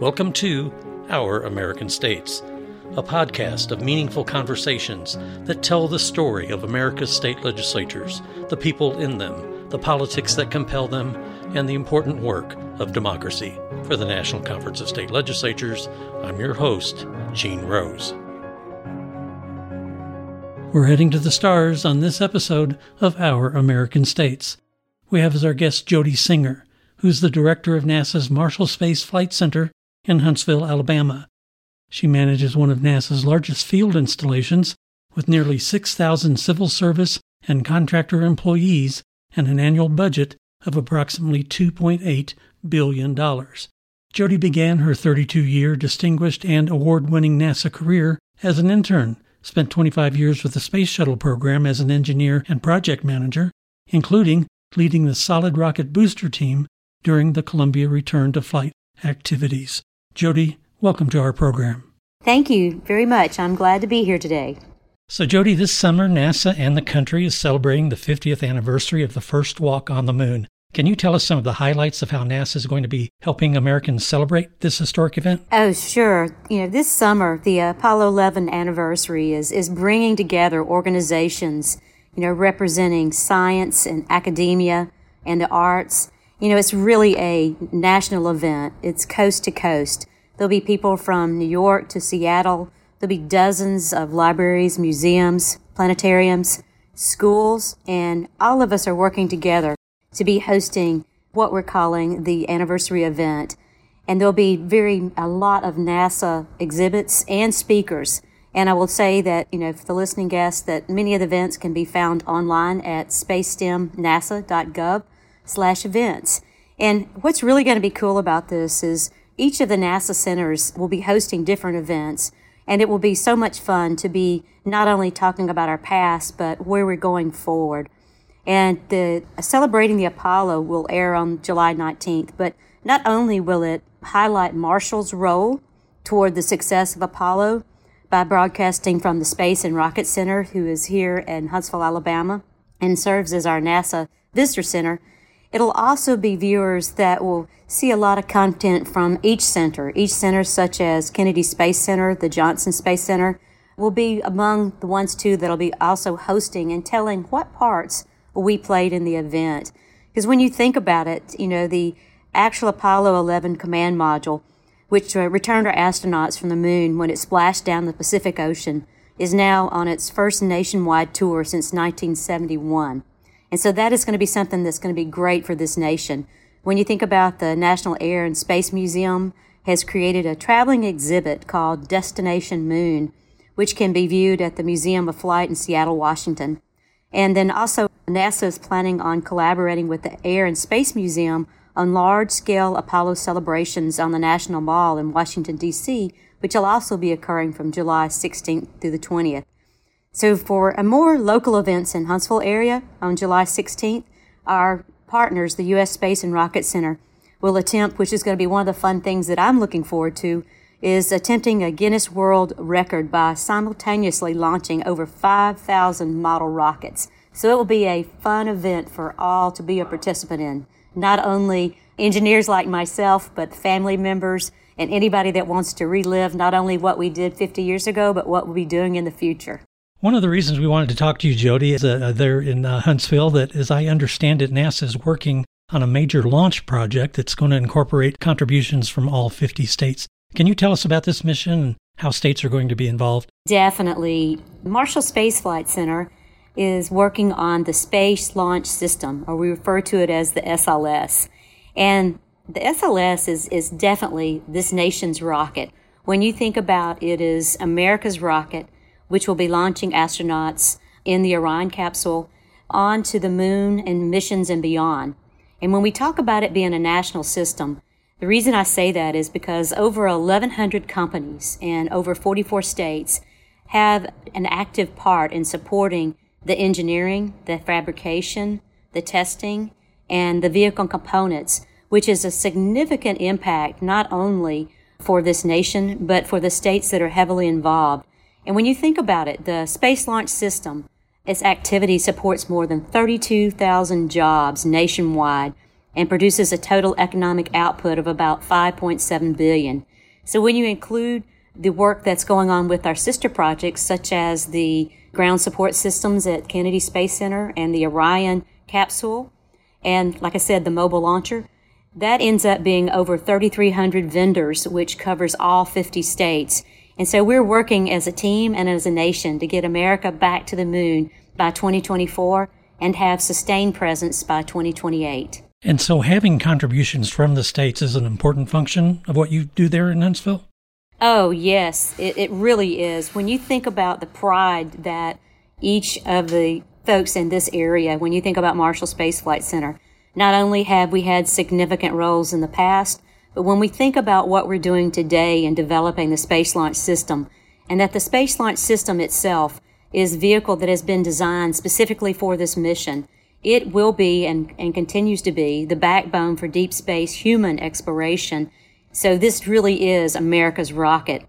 Welcome to Our American States, a podcast of meaningful conversations that tell the story of America's state legislatures, the people in them, the politics that compel them, and the important work of democracy. For the National Conference of State Legislatures, I'm your host, Gene Rose. We're heading to the stars on this episode of Our American States. We have as our guest Jody Singer, who's the director of NASA's Marshall Space Flight Center in Huntsville, Alabama. She manages one of NASA's largest field installations with nearly 6,000 civil service and contractor employees and an annual budget of approximately $2.8 billion. Jody began her 32 year distinguished and award winning NASA career as an intern spent 25 years with the Space Shuttle program as an engineer and project manager, including leading the solid rocket booster team during the Columbia return to flight activities. Jody, welcome to our program. Thank you very much. I'm glad to be here today. So, Jody, this summer, NASA and the country is celebrating the 50th anniversary of the first walk on the moon. Can you tell us some of the highlights of how NASA is going to be helping Americans celebrate this historic event? Oh, sure. You know, this summer, the Apollo 11 anniversary is, is bringing together organizations, you know, representing science and academia and the arts. You know, it's really a national event. It's coast to coast. There'll be people from New York to Seattle. There'll be dozens of libraries, museums, planetariums, schools, and all of us are working together to be hosting what we're calling the anniversary event. And there'll be very, a lot of NASA exhibits and speakers. And I will say that, you know, for the listening guests, that many of the events can be found online at spacestemnasa.gov slash events. And what's really going to be cool about this is each of the NASA centers will be hosting different events. And it will be so much fun to be not only talking about our past, but where we're going forward. And the celebrating the Apollo will air on July 19th, but not only will it highlight Marshall's role toward the success of Apollo by broadcasting from the Space and Rocket Center, who is here in Huntsville, Alabama, and serves as our NASA Visitor Center, it'll also be viewers that will see a lot of content from each center. Each center, such as Kennedy Space Center, the Johnson Space Center, will be among the ones too that'll be also hosting and telling what parts we played in the event. Because when you think about it, you know, the actual Apollo 11 command module, which uh, returned our astronauts from the moon when it splashed down the Pacific Ocean, is now on its first nationwide tour since 1971. And so that is going to be something that's going to be great for this nation. When you think about the National Air and Space Museum has created a traveling exhibit called Destination Moon, which can be viewed at the Museum of Flight in Seattle, Washington. And then also NASA is planning on collaborating with the Air and Space Museum on large scale Apollo celebrations on the National Mall in Washington, D.C., which will also be occurring from July 16th through the 20th. So for a more local events in Huntsville area on July 16th, our partners, the U.S. Space and Rocket Center, will attempt, which is going to be one of the fun things that I'm looking forward to, is attempting a Guinness World Record by simultaneously launching over 5,000 model rockets. So it will be a fun event for all to be a participant in. Not only engineers like myself, but family members and anybody that wants to relive not only what we did 50 years ago, but what we'll be doing in the future. One of the reasons we wanted to talk to you, Jody, is uh, there in uh, Huntsville that, as I understand it, NASA is working on a major launch project that's going to incorporate contributions from all 50 states. Can you tell us about this mission and how states are going to be involved? Definitely. Marshall Space Flight Center is working on the Space Launch System, or we refer to it as the SLS. And the SLS is, is definitely this nation's rocket. When you think about it is America's rocket, which will be launching astronauts in the Orion capsule onto the moon and missions and beyond. And when we talk about it being a national system, the reason I say that is because over 1,100 companies in over 44 states have an active part in supporting the engineering, the fabrication, the testing, and the vehicle components, which is a significant impact not only for this nation, but for the states that are heavily involved. And when you think about it, the Space Launch System its activity supports more than 32,000 jobs nationwide and produces a total economic output of about 5.7 billion. So when you include the work that's going on with our sister projects, such as the ground support systems at Kennedy Space Center and the Orion capsule, and like I said, the mobile launcher, that ends up being over 3,300 vendors, which covers all 50 states. And so we're working as a team and as a nation to get America back to the moon by 2024 and have sustained presence by 2028. And so having contributions from the states is an important function of what you do there in Huntsville? Oh, yes, it, it really is. When you think about the pride that each of the folks in this area, when you think about Marshall Space Flight Center, not only have we had significant roles in the past, but when we think about what we're doing today in developing the Space Launch System, and that the Space Launch System itself is a vehicle that has been designed specifically for this mission, it will be and, and continues to be the backbone for deep space human exploration so this really is America's rocket.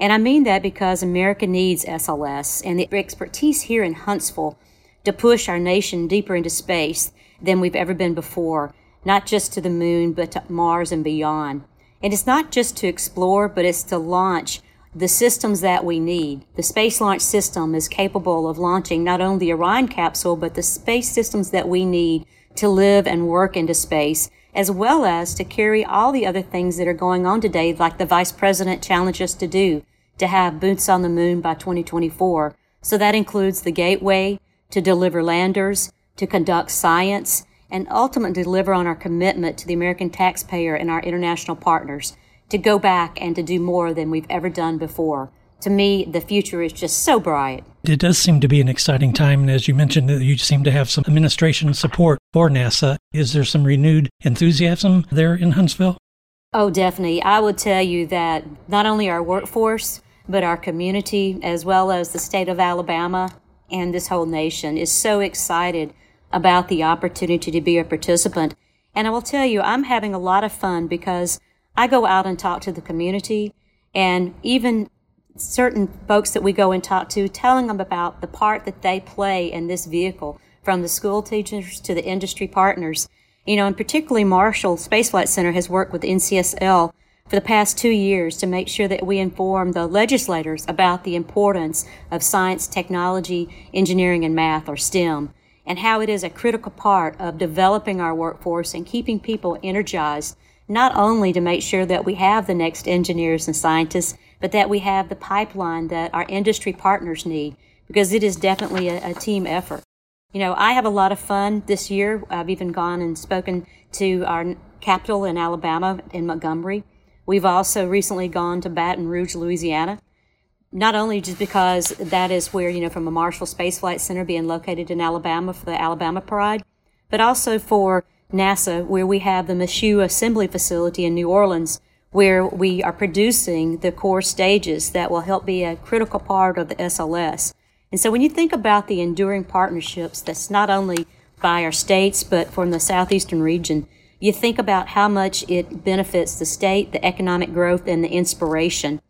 And I mean that because America needs SLS and the expertise here in Huntsville to push our nation deeper into space than we've ever been before, not just to the moon, but to Mars and beyond. And it's not just to explore, but it's to launch the systems that we need. The Space Launch System is capable of launching not only the Orion capsule, but the space systems that we need to live and work into space as well as to carry all the other things that are going on today, like the vice president challenged us to do, to have boots on the moon by 2024. So that includes the gateway to deliver landers, to conduct science, and ultimately deliver on our commitment to the American taxpayer and our international partners to go back and to do more than we've ever done before to me, the future is just so bright. It does seem to be an exciting time. And as you mentioned, you seem to have some administration support for NASA. Is there some renewed enthusiasm there in Huntsville? Oh, definitely. I would tell you that not only our workforce, but our community, as well as the state of Alabama and this whole nation, is so excited about the opportunity to be a participant. And I will tell you, I'm having a lot of fun because I go out and talk to the community and even certain folks that we go and talk to, telling them about the part that they play in this vehicle, from the school teachers to the industry partners. You know, and particularly Marshall Space Flight Center has worked with NCSL for the past two years to make sure that we inform the legislators about the importance of science, technology, engineering, and math, or STEM, and how it is a critical part of developing our workforce and keeping people energized, not only to make sure that we have the next engineers and scientists, but that we have the pipeline that our industry partners need because it is definitely a, a team effort. You know, I have a lot of fun this year. I've even gone and spoken to our capital in Alabama, in Montgomery. We've also recently gone to Baton Rouge, Louisiana. Not only just because that is where, you know, from a Marshall Space Flight Center being located in Alabama for the Alabama Pride, but also for NASA, where we have the Michoud Assembly Facility in New Orleans, where we are producing the core stages that will help be a critical part of the SLS. And so when you think about the enduring partnerships that's not only by our states, but from the southeastern region, you think about how much it benefits the state, the economic growth, and the inspiration.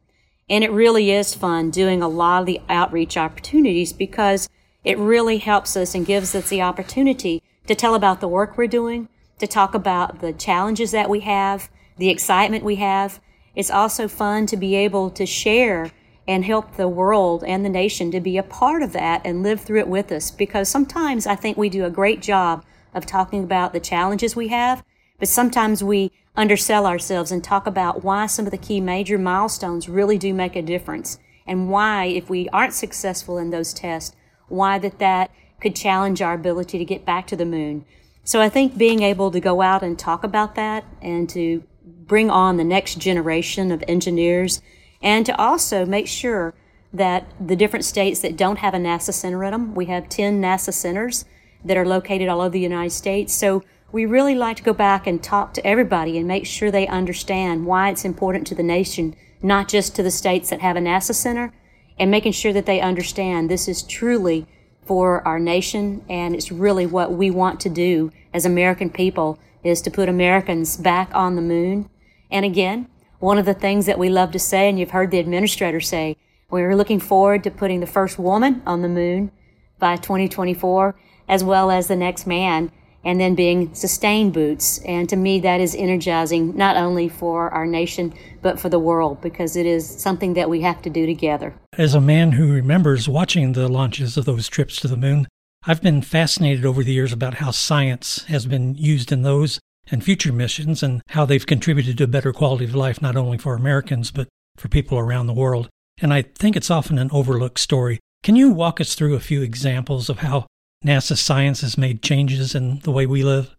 And it really is fun doing a lot of the outreach opportunities because it really helps us and gives us the opportunity to tell about the work we're doing, to talk about the challenges that we have, the excitement we have. It's also fun to be able to share and help the world and the nation to be a part of that and live through it with us. Because sometimes I think we do a great job of talking about the challenges we have, but sometimes we undersell ourselves and talk about why some of the key major milestones really do make a difference and why, if we aren't successful in those tests, why that that could challenge our ability to get back to the moon. So I think being able to go out and talk about that and to bring on the next generation of engineers and to also make sure that the different states that don't have a NASA center in them, we have 10 NASA centers that are located all over the United States. So we really like to go back and talk to everybody and make sure they understand why it's important to the nation, not just to the states that have a NASA center, and making sure that they understand this is truly for our nation and it's really what we want to do as American people is to put Americans back on the moon. And again, one of the things that we love to say, and you've heard the administrator say, we're looking forward to putting the first woman on the moon, by 2024, as well as the next man, and then being sustained boots. And to me, that is energizing not only for our nation, but for the world, because it is something that we have to do together. As a man who remembers watching the launches of those trips to the moon, I've been fascinated over the years about how science has been used in those and future missions and how they've contributed to a better quality of life, not only for Americans, but for people around the world. And I think it's often an overlooked story. Can you walk us through a few examples of how NASA science has made changes in the way we live?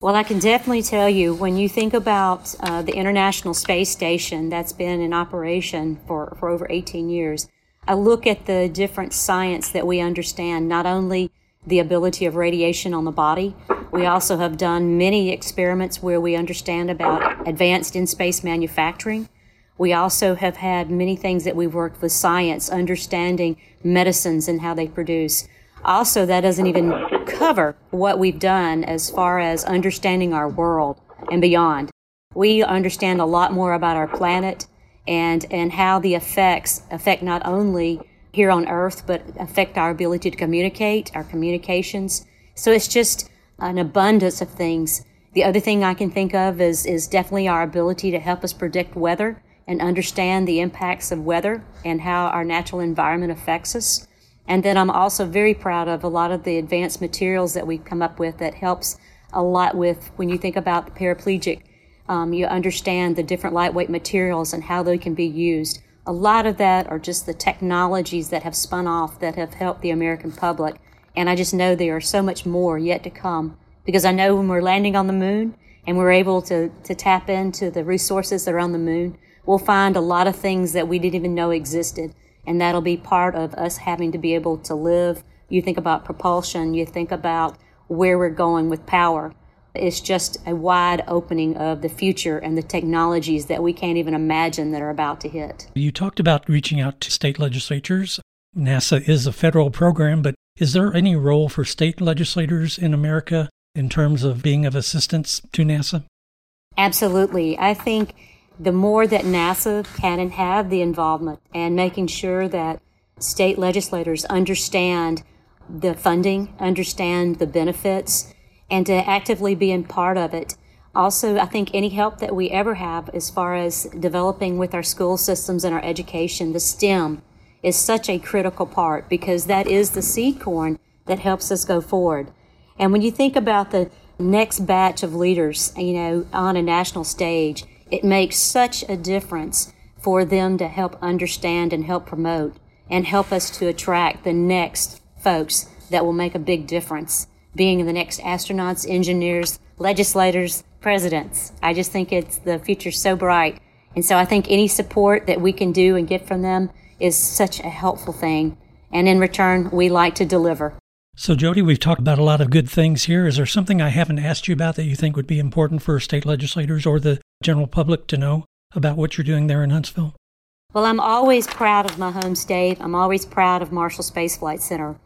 Well, I can definitely tell you when you think about uh, the International Space Station that's been in operation for, for over 18 years, I look at the different science that we understand, not only the ability of radiation on the body, we also have done many experiments where we understand about advanced in space manufacturing. We also have had many things that we've worked with science, understanding medicines and how they produce. Also, that doesn't even cover what we've done as far as understanding our world and beyond. We understand a lot more about our planet and, and how the effects affect not only here on Earth, but affect our ability to communicate, our communications. So it's just an abundance of things. The other thing I can think of is, is definitely our ability to help us predict weather and understand the impacts of weather and how our natural environment affects us. And then I'm also very proud of a lot of the advanced materials that we've come up with that helps a lot with when you think about the paraplegic. Um, you understand the different lightweight materials and how they can be used. A lot of that are just the technologies that have spun off that have helped the American public. And I just know there are so much more yet to come because I know when we're landing on the moon and we're able to, to tap into the resources that are on the moon, we'll find a lot of things that we didn't even know existed. And that'll be part of us having to be able to live. You think about propulsion, you think about where we're going with power. It's just a wide opening of the future and the technologies that we can't even imagine that are about to hit. You talked about reaching out to state legislatures. NASA is a federal program, but is there any role for state legislators in America in terms of being of assistance to NASA? Absolutely. I think the more that NASA can and have the involvement and making sure that state legislators understand the funding, understand the benefits, and to actively be in part of it. Also, I think any help that we ever have as far as developing with our school systems and our education, the STEM is such a critical part because that is the seed corn that helps us go forward. And when you think about the next batch of leaders, you know, on a national stage, it makes such a difference for them to help understand and help promote and help us to attract the next folks that will make a big difference, being the next astronauts, engineers, legislators, presidents. I just think it's the future's so bright. And so I think any support that we can do and get from them is such a helpful thing. And in return, we like to deliver. So, Jody, we've talked about a lot of good things here. Is there something I haven't asked you about that you think would be important for state legislators or the general public to know about what you're doing there in Huntsville? Well, I'm always proud of my home state. I'm always proud of Marshall Space Flight Center.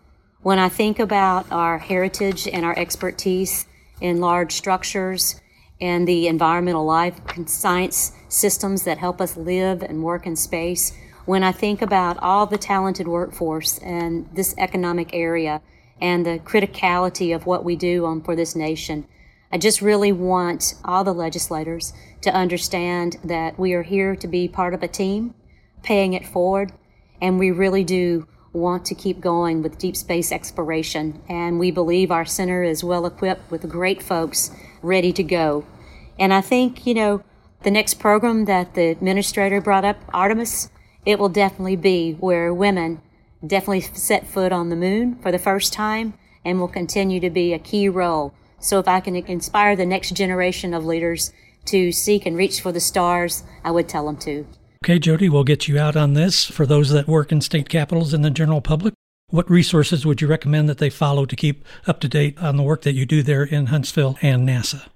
When I think about our heritage and our expertise in large structures and the environmental life and science systems that help us live and work in space, when I think about all the talented workforce in this economic area, and the criticality of what we do on, for this nation. I just really want all the legislators to understand that we are here to be part of a team, paying it forward, and we really do want to keep going with deep space exploration. And we believe our center is well equipped with great folks ready to go. And I think, you know, the next program that the administrator brought up, Artemis, it will definitely be where women definitely set foot on the moon for the first time and will continue to be a key role. So if I can inspire the next generation of leaders to seek and reach for the stars, I would tell them to. Okay, Jody, we'll get you out on this. For those that work in state capitals and the general public, what resources would you recommend that they follow to keep up to date on the work that you do there in Huntsville and NASA?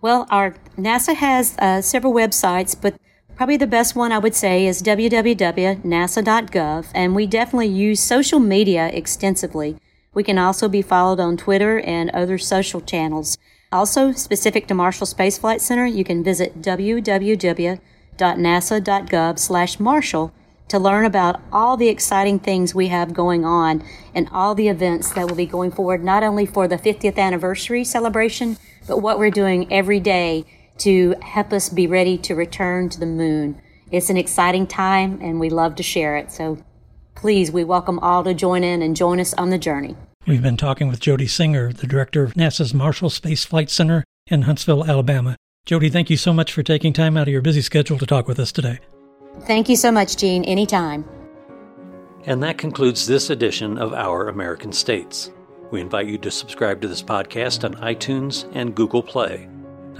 Well, our NASA has uh, several websites, but Probably the best one I would say is www.nasa.gov, and we definitely use social media extensively. We can also be followed on Twitter and other social channels. Also, specific to Marshall Space Flight Center, you can visit www.nasa.gov slash Marshall to learn about all the exciting things we have going on and all the events that will be going forward, not only for the 50th anniversary celebration, but what we're doing every day to help us be ready to return to the moon. It's an exciting time and we love to share it. So please, we welcome all to join in and join us on the journey. We've been talking with Jody Singer, the director of NASA's Marshall Space Flight Center in Huntsville, Alabama. Jody, thank you so much for taking time out of your busy schedule to talk with us today. Thank you so much, Gene. Anytime. And that concludes this edition of Our American States. We invite you to subscribe to this podcast on iTunes and Google Play.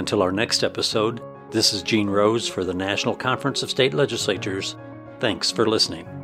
Until our next episode, this is Gene Rose for the National Conference of State Legislatures. Thanks for listening.